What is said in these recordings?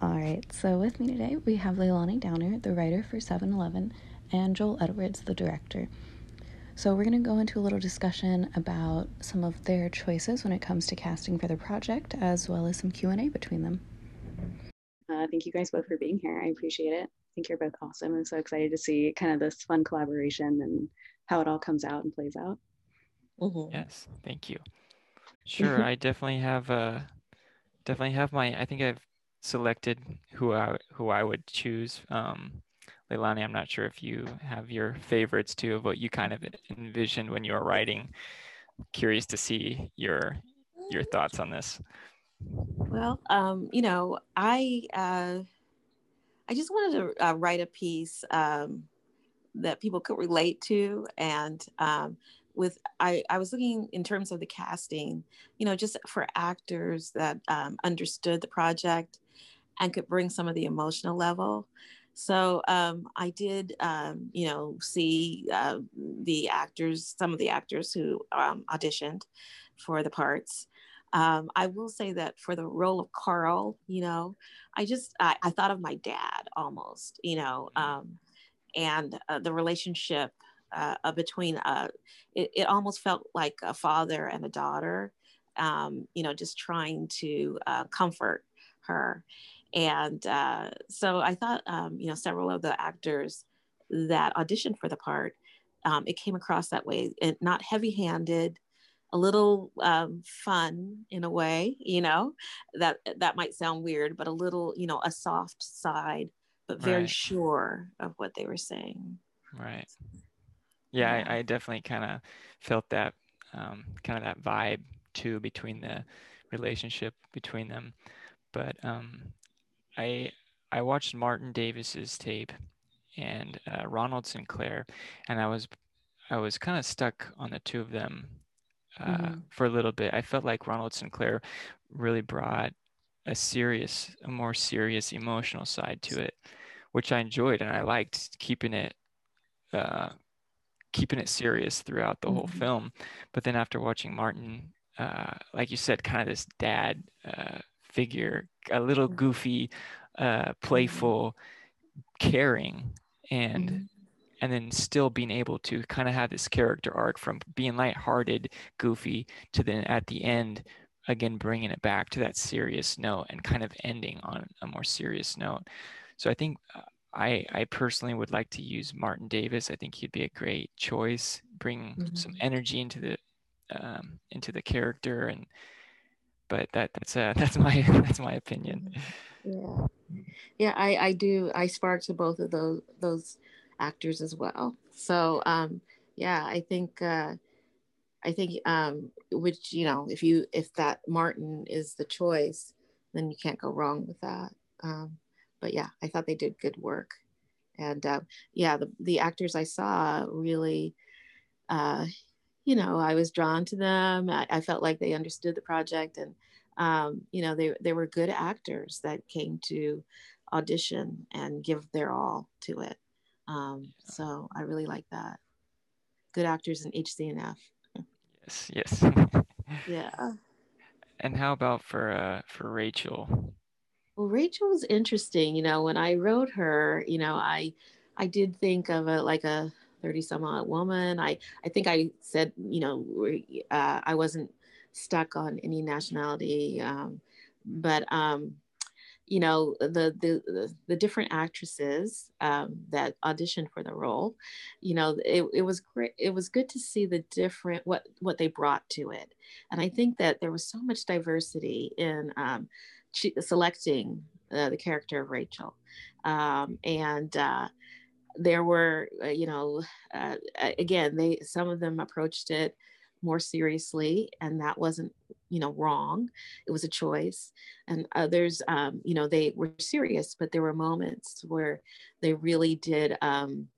All right, so with me today we have Leilani Downer, the writer for 7 Eleven, and Joel Edwards, the director. So we're going to go into a little discussion about some of their choices when it comes to casting for the project, as well as some Q&A between them. Uh, thank you guys both for being here. I appreciate it. I think you're both awesome. I'm so excited to see kind of this fun collaboration and how it all comes out and plays out. Mm-hmm. Yes, thank you. Sure, I definitely have uh definitely have my I think I've selected who I who I would choose. Um, Leilani, I'm not sure if you have your favorites too of what you kind of envisioned when you were writing. Curious to see your your thoughts on this. Well, um, you know, I uh, I just wanted to uh, write a piece um, that people could relate to, and um, with I, I was looking in terms of the casting, you know, just for actors that um, understood the project and could bring some of the emotional level. So um, I did, um, you know, see uh, the actors, some of the actors who um, auditioned for the parts. Um, I will say that for the role of Carl, you know, I just I, I thought of my dad almost, you know, um, and uh, the relationship uh, between uh, it, it almost felt like a father and a daughter, um, you know, just trying to uh, comfort her and uh, so I thought, um, you know, several of the actors that auditioned for the part, um, it came across that way, and not heavy-handed, a little um, fun in a way, you know, that that might sound weird, but a little, you know, a soft side, but very right. sure of what they were saying. Right. Yeah, yeah. I, I, definitely kind of felt that um, kind of that vibe too between the relationship between them. But um, I I watched Martin Davis's tape and uh, Ronald Sinclair, and I was I was kind of stuck on the two of them uh, mm-hmm. for a little bit. I felt like Ronald Sinclair really brought a serious, a more serious emotional side to it, which I enjoyed, and I liked keeping it. Uh, keeping it serious throughout the mm-hmm. whole film but then after watching martin uh, like you said kind of this dad uh, figure, a little mm-hmm. goofy, uh, mm-hmm. playful, caring, and mm-hmm. and then still being able to kind of have this character arc from being lighthearted, goofy, to then at the end again bringing it back to that serious note and kind of ending on a more serious note. So I think uh, I I personally would like to use Martin Davis. I think he'd be a great choice. Bring mm-hmm. some energy into the um, into the character and but that that's uh that's my that's my opinion. Yeah. Yeah i i do i spark to both of those those actors as well. So um yeah i think uh i think um which you know if you if that martin is the choice then you can't go wrong with that. Um but yeah i thought they did good work. And uh, yeah the, the actors i saw really uh you know, I was drawn to them. I, I felt like they understood the project, and um, you know, they they were good actors that came to audition and give their all to it. Um, so I really like that. Good actors in HCNF. Yes, yes. yeah. And how about for uh, for Rachel? Well, Rachel was interesting. You know, when I wrote her, you know, I I did think of it like a 30 some odd woman. I, I think I said, you know, uh, I wasn't stuck on any nationality. Um, but, um, you know, the, the, the different actresses um, that auditioned for the role, you know, it, it was great. It was good to see the different, what, what they brought to it. And I think that there was so much diversity in um, selecting uh, the character of Rachel. Um, and, uh, there were, uh, you know, uh, again, they some of them approached it more seriously, and that wasn't, you know, wrong. It was a choice, and others, um, you know, they were serious, but there were moments where they really did. Um,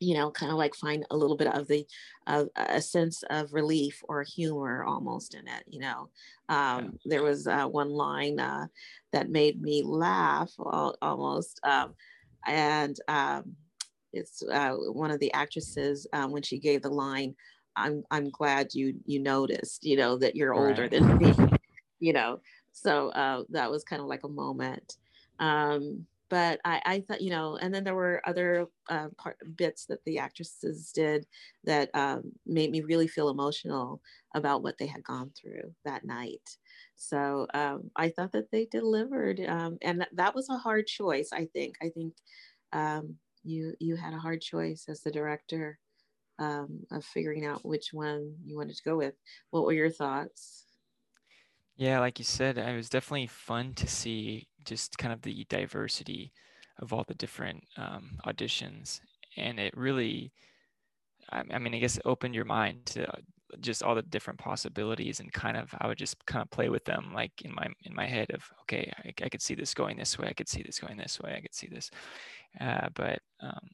you know, kind of like find a little bit of the uh, a sense of relief or humor almost in it. You know, um, there was uh, one line uh, that made me laugh almost, um, and um, it's uh, one of the actresses um, when she gave the line i'm i'm glad you you noticed you know that you're older right. than me you know so uh, that was kind of like a moment Um, but I, I thought, you know, and then there were other uh, part, bits that the actresses did that um, made me really feel emotional about what they had gone through that night. So um, I thought that they delivered, um, and that, that was a hard choice. I think. I think um, you you had a hard choice as the director um, of figuring out which one you wanted to go with. What were your thoughts? Yeah, like you said, it was definitely fun to see just kind of the diversity of all the different um, auditions, and it really, I, I mean, I guess it opened your mind to just all the different possibilities, and kind of I would just kind of play with them, like in my in my head of okay, I, I could see this going this way, I could see this going this way, I could see this, uh, but um,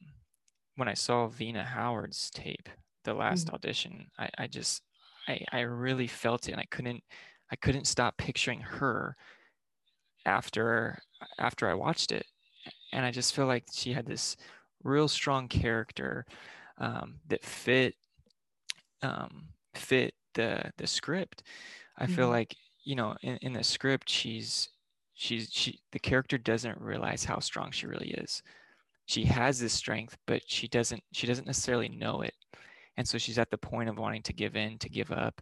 when I saw Vina Howard's tape, the last mm-hmm. audition, I, I just I, I really felt it and I couldn't I couldn't stop picturing her after after I watched it, and I just feel like she had this real strong character um, that fit um, fit the the script. I mm-hmm. feel like you know in, in the script she's she's she the character doesn't realize how strong she really is. She has this strength, but she doesn't she doesn't necessarily know it, and so she's at the point of wanting to give in, to give up,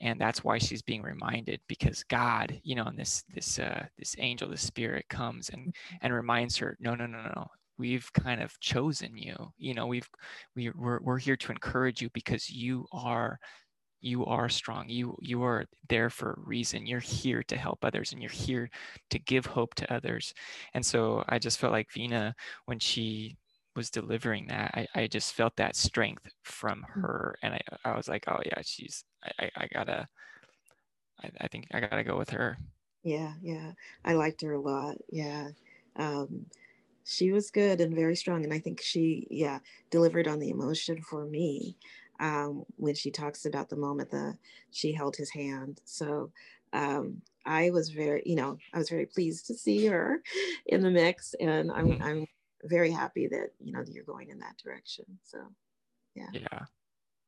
and that's why she's being reminded because god you know and this this uh this angel the spirit comes and mm-hmm. and reminds her no no no no we've kind of chosen you you know we've we, we're, we're here to encourage you because you are you are strong you you are there for a reason you're here to help others and you're here to give hope to others and so i just felt like vina when she was delivering that, I, I just felt that strength from mm. her. And I, I was like, oh yeah, she's, I, I gotta, I, I think I gotta go with her. Yeah. Yeah. I liked her a lot. Yeah. Um, she was good and very strong. And I think she, yeah, delivered on the emotion for me um, when she talks about the moment that she held his hand. So um, I was very, you know, I was very pleased to see her in the mix, and I'm, mm-hmm. I'm very happy that you know that you're going in that direction so yeah yeah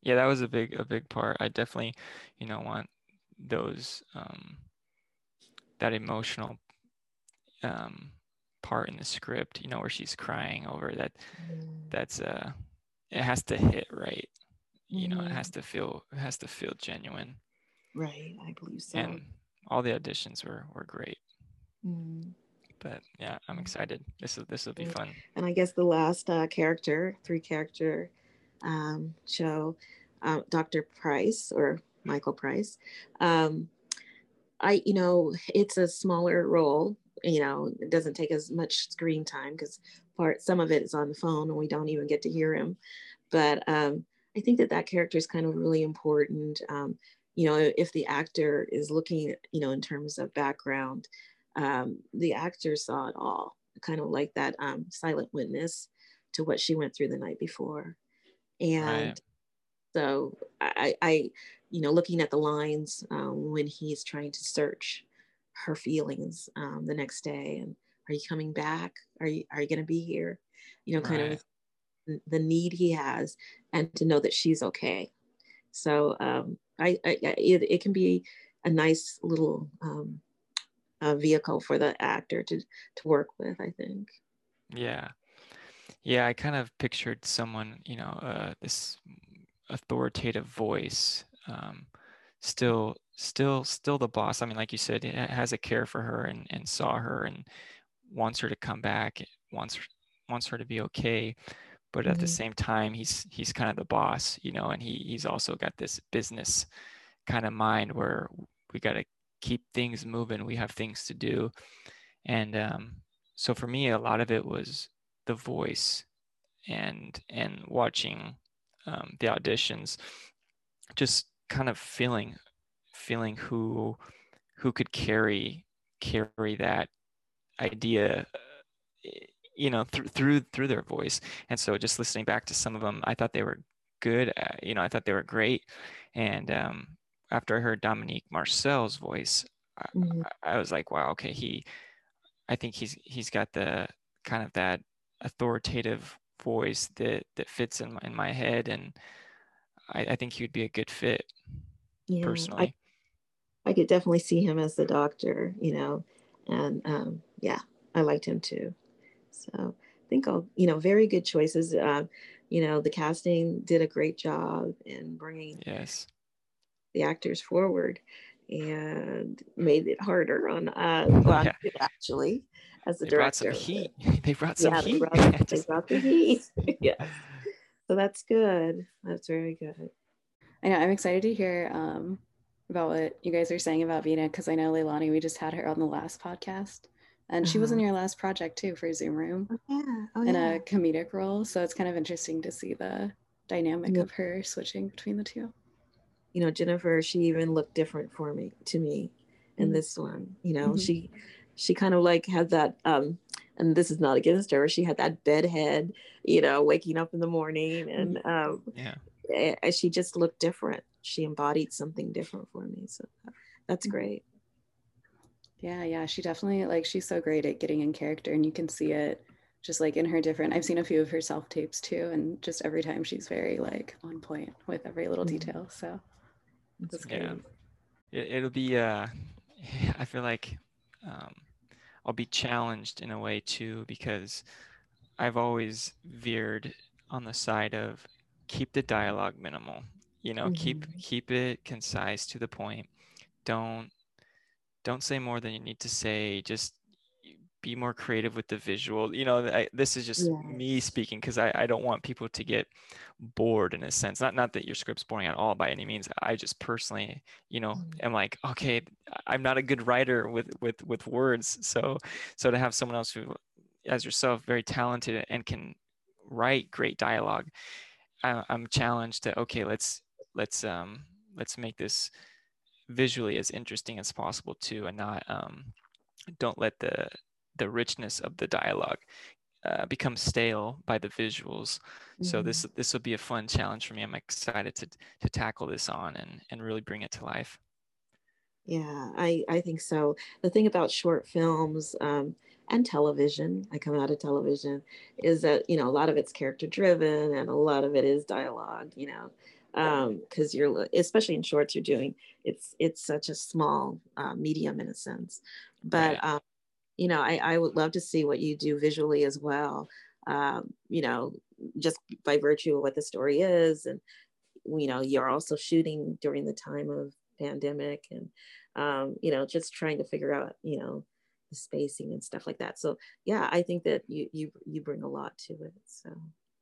yeah that was a big a big part i definitely you know want those um that emotional um part in the script you know where she's crying over that mm. that's uh it has to hit right you know it has mm-hmm. to feel it has to feel genuine right i believe so and all the auditions were were great mm but yeah, I'm excited. This will this will be fun. And I guess the last uh, character, three character um, show, uh, Dr. Price or Michael Price. Um, I you know it's a smaller role. You know, it doesn't take as much screen time because part some of it is on the phone and we don't even get to hear him. But um, I think that that character is kind of really important. Um, you know, if the actor is looking, you know, in terms of background, um, the actor saw it all, kind of like that um, silent witness to what she went through the night before. And right. so I, I, you know, looking at the lines um, when he's trying to search her feelings um, the next day and are you coming back? Are you, are you going to be here? You know, kind right. of the need he has and to know that she's okay. So um, I, I it, it, can be a nice little um, vehicle for the actor to to work with i think. Yeah. Yeah i kind of pictured someone you know uh, this authoritative voice um, still still still the boss. I mean like you said it has a care for her and, and saw her and wants her to come back wants wants her to be okay but at mm-hmm. the same time he's he's kind of the boss you know and he he's also got this business kind of mind where we got to keep things moving. We have things to do. And um, so for me, a lot of it was the voice and and watching um, the auditions, just kind of feeling feeling who who could carry carry that idea you know through through through their voice and so just listening back to some of them i thought they were good you know i thought they were great and um, after I heard Dominique Marcel's voice, mm-hmm. I, I, was like, wow, okay, he, I think he's he's got the kind of that authoritative voice that that fits in my, in my head, and I, I think he would be a good fit. Yeah, personally, I, I could definitely see him as the doctor, you know, and um, yeah, I liked him too. So I think all you know, very good choices. Uh, you know, the casting did a great job in bringing yes the actors forward and made it harder on uh well, yeah. actually as the director. they director. Brought some heat. They brought some yeah, heat. They brought, they brought the heat. yes. So that's good. That's very good. I know. I'm excited to hear um, about what you guys are saying about Vina because I know Leilani, we just had her on the last podcast. And uh-huh. she was in uh-huh. your last project too for Zoom Room oh, yeah. Oh, in yeah. a comedic role. So it's kind of interesting to see the dynamic yeah. of her switching between the two. You know, Jennifer, she even looked different for me to me in mm-hmm. this one. You know, mm-hmm. she she kind of like had that um and this is not against her she had that bedhead you know waking up in the morning and mm-hmm. um yeah she just looked different she embodied something different for me so that's mm-hmm. great yeah yeah she definitely like she's so great at getting in character and you can see it just like in her different i've seen a few of her self tapes too and just every time she's very like on point with every little mm-hmm. detail so that's yeah it, will be uh i feel like um I'll be challenged in a way too because I've always veered on the side of keep the dialogue minimal. You know, mm-hmm. keep keep it concise to the point. Don't don't say more than you need to say. Just be more creative with the visual you know I, this is just yeah. me speaking because I, I don't want people to get bored in a sense not not that your script's boring at all by any means i just personally you know mm. am like okay i'm not a good writer with with with words so so to have someone else who as yourself very talented and can write great dialogue I, i'm challenged to okay let's let's um let's make this visually as interesting as possible too and not um don't let the the richness of the dialogue uh, become stale by the visuals. Mm-hmm. So this this will be a fun challenge for me. I'm excited to to tackle this on and and really bring it to life. Yeah, I I think so. The thing about short films um, and television, I come out of television, is that you know a lot of it's character driven and a lot of it is dialogue. You know, because um, you're especially in shorts you're doing it's it's such a small uh, medium in a sense but right. um, you know, I, I would love to see what you do visually as well. Um, you know, just by virtue of what the story is. And, you know, you're also shooting during the time of pandemic and, um, you know, just trying to figure out, you know, the spacing and stuff like that. So yeah, I think that you, you, you bring a lot to it. So.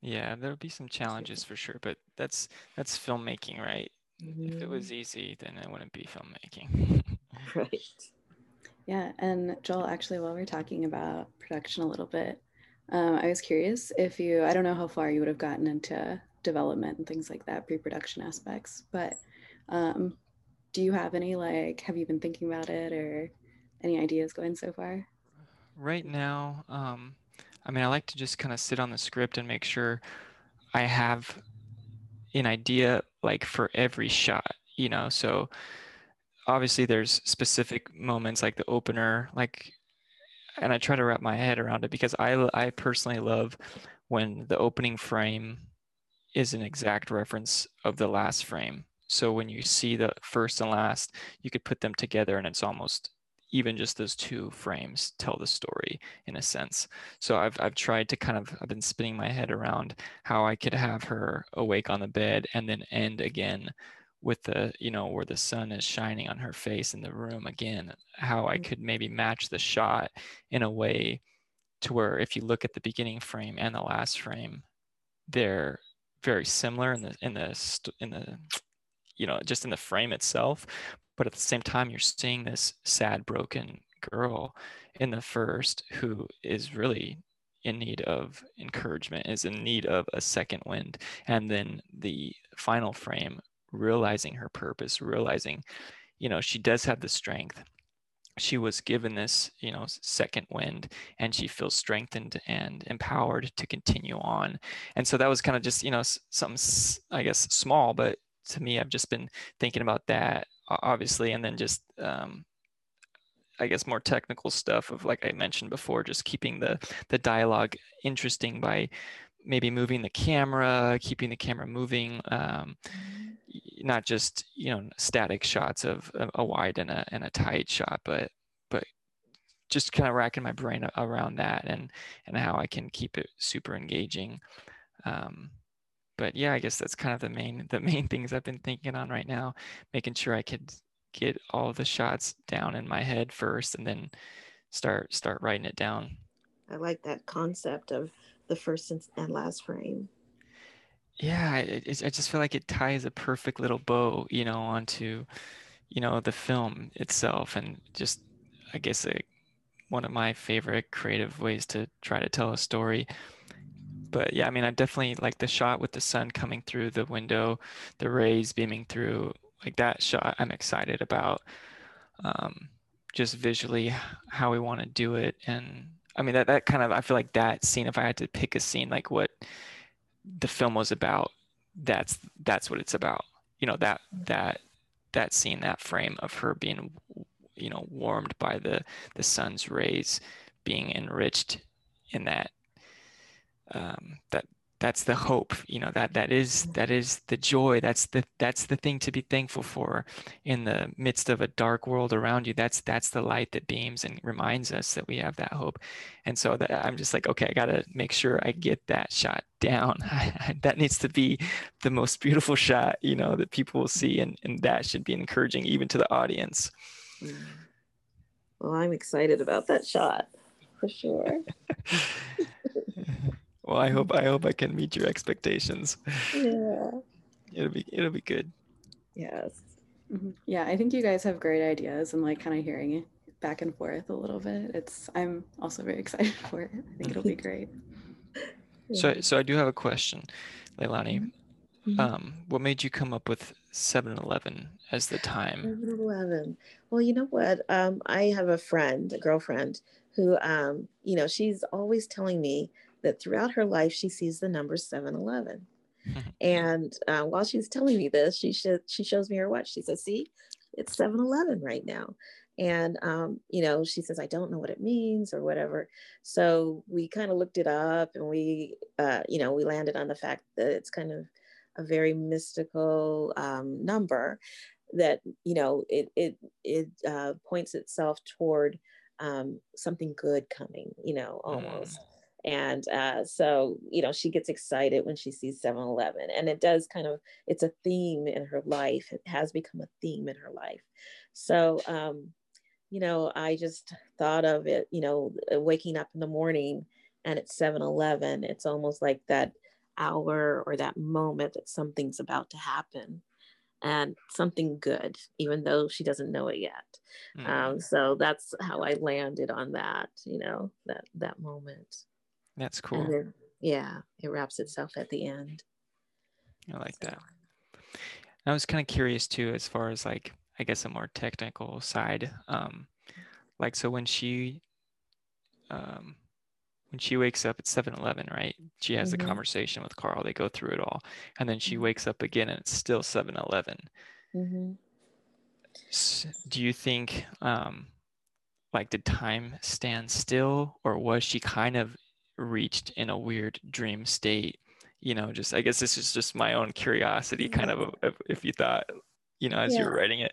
Yeah, there'll be some challenges for sure, but that's, that's filmmaking, right? Mm-hmm. If it mm-hmm. was easy, then it wouldn't be filmmaking. right. Yeah, and Joel, actually, while we're talking about production a little bit, um, I was curious if you, I don't know how far you would have gotten into development and things like that, pre production aspects, but um, do you have any, like, have you been thinking about it or any ideas going so far? Right now, um, I mean, I like to just kind of sit on the script and make sure I have an idea, like, for every shot, you know, so obviously there's specific moments like the opener like and i try to wrap my head around it because i i personally love when the opening frame is an exact reference of the last frame. So when you see the first and last you could put them together and it's almost even just those two frames tell the story in a sense so i've i've tried to kind of i've been spinning my head around how i could have her awake on the bed and then end again with the you know where the sun is shining on her face in the room again how i mm. could maybe match the shot in a way to where if you look at the beginning frame and the last frame they're very similar in the in the in the you know just in the frame itself but at the same time you're seeing this sad broken girl in the first who is really in need of encouragement is in need of a second wind and then the final frame realizing her purpose, realizing, you know, she does have the strength. She was given this, you know, second wind and she feels strengthened and empowered to continue on. And so that was kind of just, you know, something, I guess, small, but to me, I've just been thinking about that, obviously, and then just, um, I guess more technical stuff of like I mentioned before, just keeping the the dialogue interesting by maybe moving the camera, keeping the camera moving, um, not just you know static shots of a, wide and a and a tight shot, but but just kind of racking my brain around that and and how I can keep it super engaging. Um, but yeah, I guess that's kind of the main the main things I've been thinking on right now, making sure I could get all the shots down in my head first and then start start writing it down. I like that concept of the first and last frame. Yeah, it, it, I just feel like it ties a perfect little bow, you know, onto, you know, the film itself, and just, I guess, a, one of my favorite creative ways to try to tell a story. But yeah, I mean, I definitely like the shot with the sun coming through the window, the rays beaming through, like that shot. I'm excited about. Um, just visually how we want to do it and i mean that that kind of i feel like that scene if i had to pick a scene like what the film was about that's that's what it's about you know that that that scene that frame of her being you know warmed by the the sun's rays being enriched in that um, that that's the hope you know that that is that is the joy. That's the that's the thing to be thankful for in the midst of a dark world around you. That's that's the light that beams and reminds us that we have that hope. And so that i'm just like okay i got to make sure i get that shot down. That needs to be the most beautiful shot you know that people will see and and that should be encouraging even to the audience. Well i'm excited about that shot for sure Well, I hope I hope I can meet your expectations. Yeah. It'll be it'll be good. Yes. Mm-hmm. Yeah, I think you guys have great ideas and like kind of hearing it back and forth a little bit. It's I'm also very excited for it. I think it'll be great. So so I do have a question, Leilani. Mm-hmm. mm-hmm. Um, what made you come up with 7-Eleven as the time? 7-Eleven. Well, you know what? Um, I have a friend, a girlfriend, who um, you know, she's always telling me that throughout her life she sees the number 7-Eleven. and uh, while she's telling me this, she sh- she shows me her watch. She says, "See, it's 7-Eleven right now." And um, you know, she says, "I don't know what it means or whatever." So we kind of looked it up, and we, uh, you know, we landed on the fact that it's kind of a very mystical um, number that you know it it it uh, points itself toward um, something good coming. You know, almost. Mm and uh, so you know she gets excited when she sees 7-eleven and it does kind of it's a theme in her life. It has become a theme in her life. So um, you know i just thought of it you know uh, waking up in the morning and it's 7-eleven it's almost like that hour or that moment that something's about to happen and something good even though she doesn't know it yet. Mm. um, so that's how i landed on that you know that that moment that's cool. Then, yeah, it wraps itself at the end. I like so. that. I was kind of curious too, as far as like, I guess a more technical side. Um, like, so when she, um, when she wakes up at 7-Eleven, right? She has mm-hmm. the conversation with Carl. They go through it all, and then she mm-hmm. wakes up again, and it's still 7-Eleven. Mm-hmm. So do you think, um, like, did time stand still, or was she kind of reached in a weird dream state you know just i guess this is just my own curiosity kind of if you thought you know as yeah. you were writing it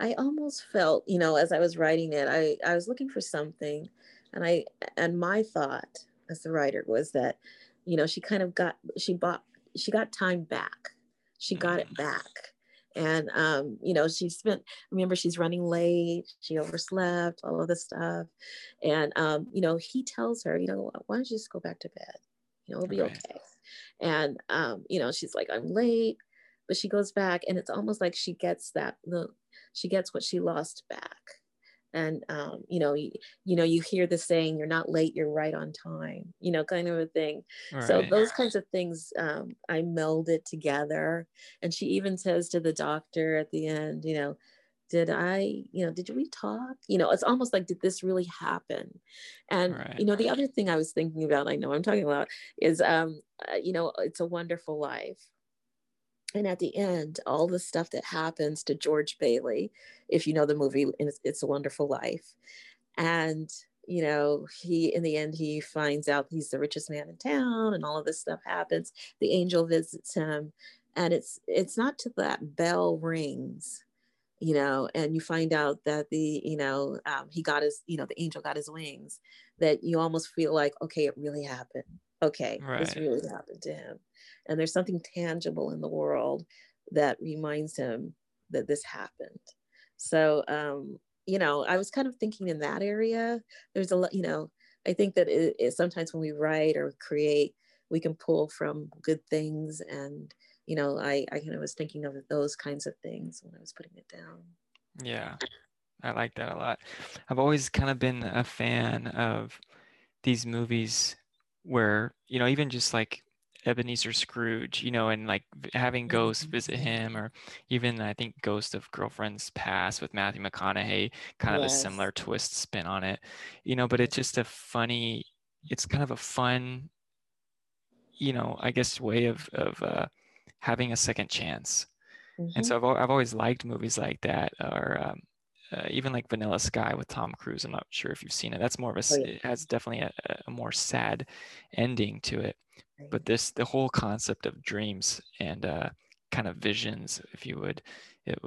i almost felt you know as i was writing it i i was looking for something and i and my thought as the writer was that you know she kind of got she bought she got time back she got it mm. back and um, you know she spent remember she's running late she overslept all of this stuff and um, you know he tells her you know why don't you just go back to bed? You know it'll be okay, okay. and um, you know she's like i'm late but she goes back and it's almost like she gets that the she gets what she lost back and um, you know you, you know you hear the saying you're not late you're right on time you know kind of a thing. Right. so those kinds of things um, i melded together. And she even says to the doctor at the end you know did i you know did we talk? You know it's almost like did this really happen? And right. you know the other thing i was thinking about i know i'm talking about is um uh, you know it's a wonderful life and at the end all the stuff that happens to george bailey if you know the movie it's, it's a wonderful life. And you know he in the end he finds out he's the richest man in town and all of this stuff happens. The angel visits him. And it's it's not till that bell rings you know, and you find out that the, you know, um, he got his, you know, the angel got his wings, that you almost feel like, okay, it really happened. Okay, right. this really happened to him. And there's something tangible in the world that reminds him that this happened. So, um, you know, I was kind of thinking in that area. There's a lot, you know, I think that it, it, sometimes when we write or create, we can pull from good things and you know, I, I kind of was thinking of those kinds of things when I was putting it down. Yeah, I like that a lot. I've always kind of been a fan of these movies where, you know, even just like Ebenezer Scrooge, you know, and like having ghosts visit mm-hmm. him, or even I think Ghost of Girlfriend's Past with Matthew McConaughey, kind of a similar twist spin on it, you know, but it's just a funny, it's kind of a fun, you know, I guess way of, of, uh, having a second chance. Mm-hmm. And so I've, I've always liked movies like that, or um, uh, even like Vanilla Sky with Tom Cruise. I'm not sure if you've seen it. That's more of a, oh, yeah. it has definitely a, a, more sad ending to it. But this, the whole concept of dreams and uh, kind of visions, if you would, it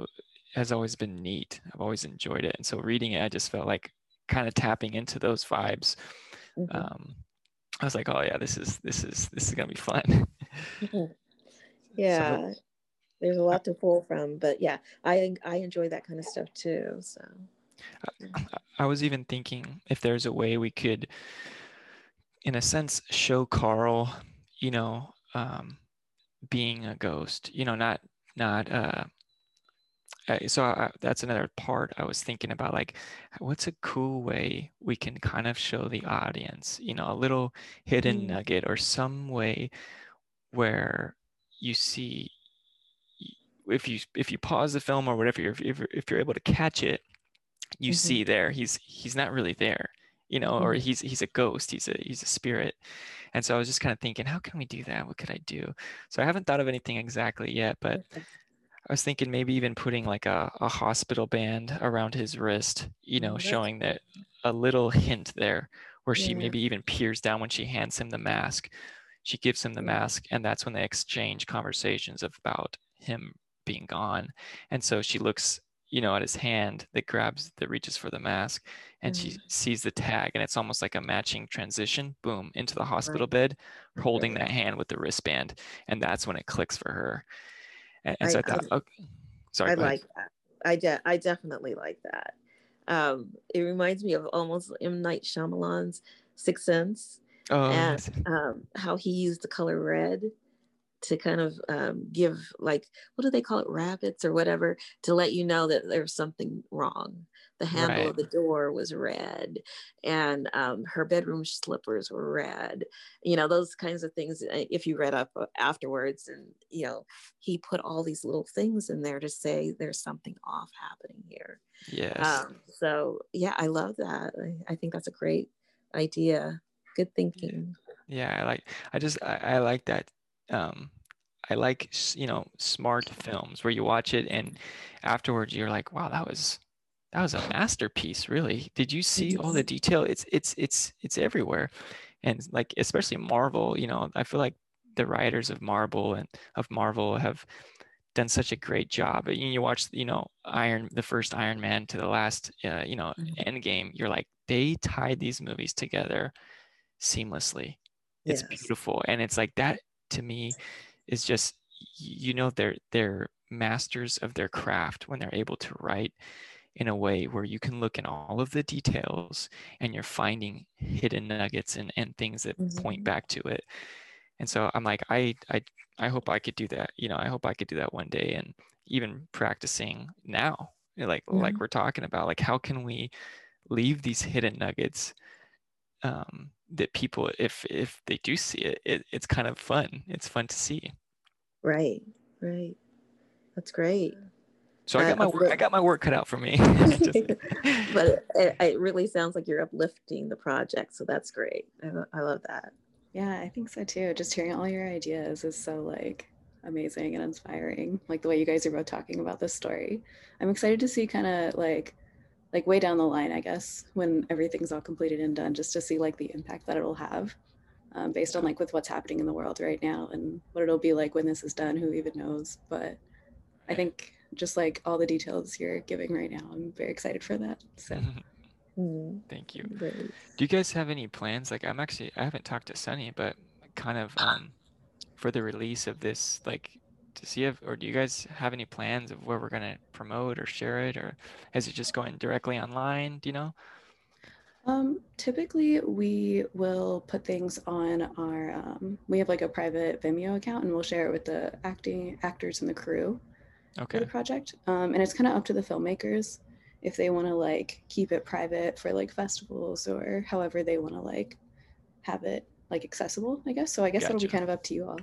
has always been neat. I've always enjoyed it. And so reading it, I just felt like kind of tapping into those vibes. Mm-hmm. Um, I was like, oh yeah, this is this is this is gonna be fun. Mm-hmm yeah so, there's a lot to pull from but yeah i i enjoy that kind of stuff too so I, I was even thinking if there's a way we could in a sense show carl you know um, being a ghost you know not not uh, uh so I, that's another part i was thinking about like what's a cool way we can kind of show the audience you know a little hidden mm. nugget or some way where you see if you if you pause the film or whatever if, if, if you're able to catch it you mm-hmm. see there he's he's not really there you know mm-hmm. or he's he's a ghost he's a he's a spirit and so i was just kind of thinking how can we do that what could i do so i haven't thought of anything exactly yet but i was thinking maybe even putting like a, a hospital band around his wrist you know mm-hmm. showing that a little hint there where yeah. she maybe even peers down when she hands him the mask she gives him the mask and that's when they exchange conversations about him being gone. And so she looks you know at his hand that grabs that reaches for the mask and mm-hmm. she sees the tag and it's almost like a matching transition boom into the hospital right. bed holding that hand with the wristband and that's when it clicks for her. And, and I, so i thought I, okay. sorry i like that. I de- i definitely like that. Um it reminds me of almost m. Night Shyamalan's sixth sense oh, and um, how he used the color red to kind of um, give like what do they call it rabbits or whatever to let you know that there's something wrong. The handle right. of the door was red and um, her bedroom slippers were red. You know those kinds of things uh, if you read up uh, afterwards and you know he put all these little things in there to say there's something off happening here. Yes. Um, so yeah i love that. I, I think that's a great idea. Good thinking. Yeah i like i just i, I like that um i like you know smart films where you watch it and afterwards you're like wow that was that was a masterpiece really did you see all the detail it's it's it's it's everywhere and like especially marvel you know i feel like the writers of marvel and of marvel have done such a great job you, you watch you know iron the first iron man to the last uh, you know mm-hmm. end game you're like they tied these movies together seamlessly. It's yes. beautiful. And it's like that to me is just you know they're they're masters of their craft when they're able to write in a way where you can look in all of the details and you're finding hidden nuggets and, and things that mm-hmm. point back to it and so i'm like I, I i hope i could do that you know i hope i could do that one day and even practicing now like mm-hmm. like we're talking about like how can we leave these hidden nuggets um, that people if if they do see it, it it's kind of fun it's fun to see right right that's great so I uh, got my work, I got my work cut out for me. but it, it, really sounds like you're uplifting the project, so that's great. I, I love that. Yeah, I think so too. Just hearing all your ideas is so like amazing and inspiring. Like the way you guys are both talking about this story. I'm excited to see kind of like like way down the line, I guess, when everything's all completed and done, just to see like the impact that it'll have um, based on like with what's happening in the world right now and what it'll be like when this is done, who even knows. But I think just like all the details you're giving right now. I'm very excited for that. So. Mm-hmm. Thank you. Do you guys have any plans? Like, I'm actually I haven't talked to Sunny, but kind of um, for the release of this, like to see if, or do you guys have any plans of where we're gonna promote or share it, or is it just going directly online? Do you know? Um, typically, we will put things on our. Um, we have like a private Vimeo account, and we'll share it with the acting actors and the crew okay. for the project. Um, and it's kind of up to the filmmakers if they want to like keep it private for like festivals or however they want to like have it like accessible. I guess so. I guess gotcha. it'll be kind of up to you all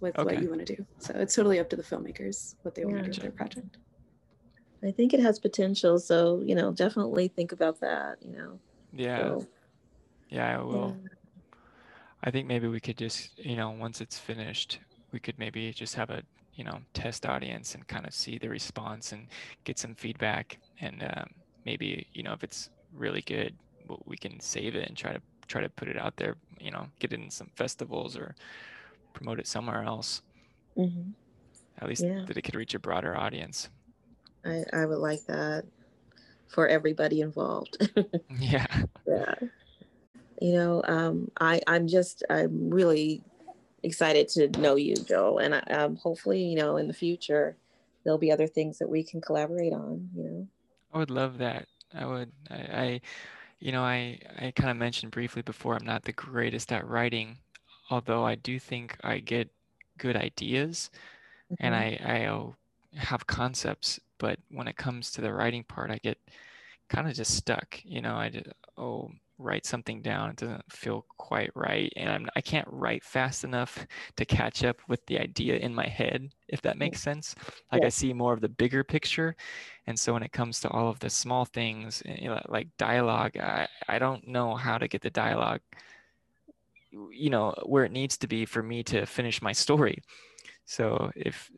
with okay. what you want to do. So it's totally up to the filmmakers what they want to do with their project. I think it has potential, so you know, definitely think about that. You know. Yeah. So, yeah, I will. Yeah. I think maybe we could just, you know, once it's finished, we could maybe just have a, you know, test audience and kind of see the response and get some feedback. And um, maybe, you know, if it's really good, we can save it and try to try to put it out there. You know, get it in some festivals or promote it somewhere else. Mm-hmm. At least yeah. that it could reach a broader audience. I, I would like that for everybody involved. yeah. Yeah. You know, um, I, I'm just, I'm really excited to know you, Joel. And I, um, hopefully, you know, in the future, there'll be other things that we can collaborate on, you know? I would love that. I would, I, I you know, I, I kind of mentioned briefly before, I'm not the greatest at writing, although I do think I get good ideas mm-hmm. and I, I have concepts but when it comes to the writing part, I get kind of just stuck. You know, I just oh write something down. It doesn't feel quite right, and I'm I can't write fast enough to catch up with the idea in my head. If that makes sense, like yeah. I see more of the bigger picture, and so when it comes to all of the small things, eh, you know, like dialogue, I I don't know how to get the dialogue you know where it needs to be for me to finish my story. So if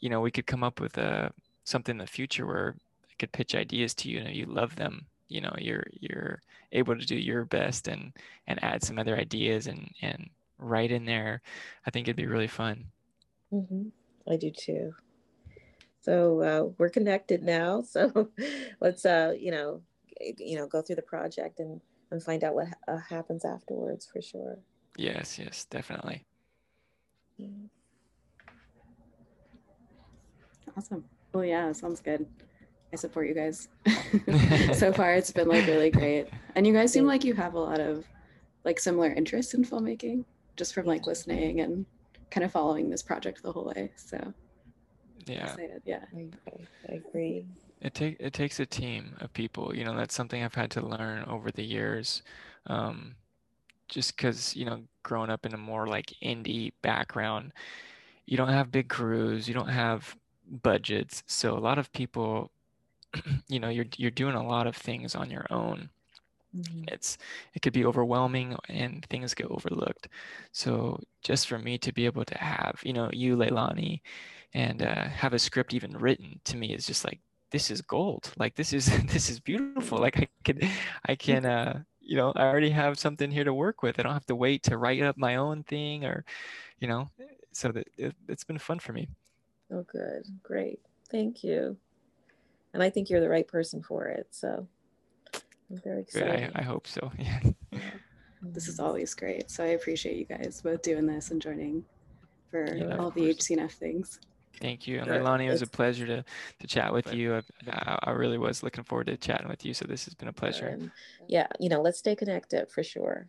you know we could come up with a something in the future where I could pitch ideas to you and you love them you know you're you're able to do your best and and add some other ideas and and write in there i think it'd be really fun. Mm-hmm. i do too. So uh, we're connected now. So let's uh you know you know go through the project and and find out what uh, happens afterwards for sure yes yes definitely yeah. awesome well, yeah, sounds good. I support you guys. so far, it's been like really great. And you guys seem like you have a lot of like similar interests in filmmaking just from like listening and kind of following this project the whole way. So, yeah. Excited. Yeah. I, I agree. It, take, it takes a team of people. You know, that's something I've had to learn over the years. Um, just because, you know, growing up in a more like indie background, you don't have big crews, you don't have budgets. So a lot of people, you know, you're you're doing a lot of things on your own. Mm-hmm. It's it could be overwhelming and things get overlooked. So just for me to be able to have, you know, you Leilani, and uh, have a script even written to me is just like this is gold. Like this is this is beautiful. Like I can I can uh you know I already have something here to work with. I don't have to wait to write up my own thing or you know so that it, it's been fun for me. Oh, good. Great. Thank you. And I think you're the right person for it. So I'm very excited. I, I hope so. Yeah. This is always great. So I appreciate you guys both doing this and joining for yeah, all the HCNF things. Thank you. And Leilani, it was a pleasure to, to chat with you. I, I, really was looking forward to chatting with you. So this has been a pleasure. yeah, you know, let's stay connected for sure.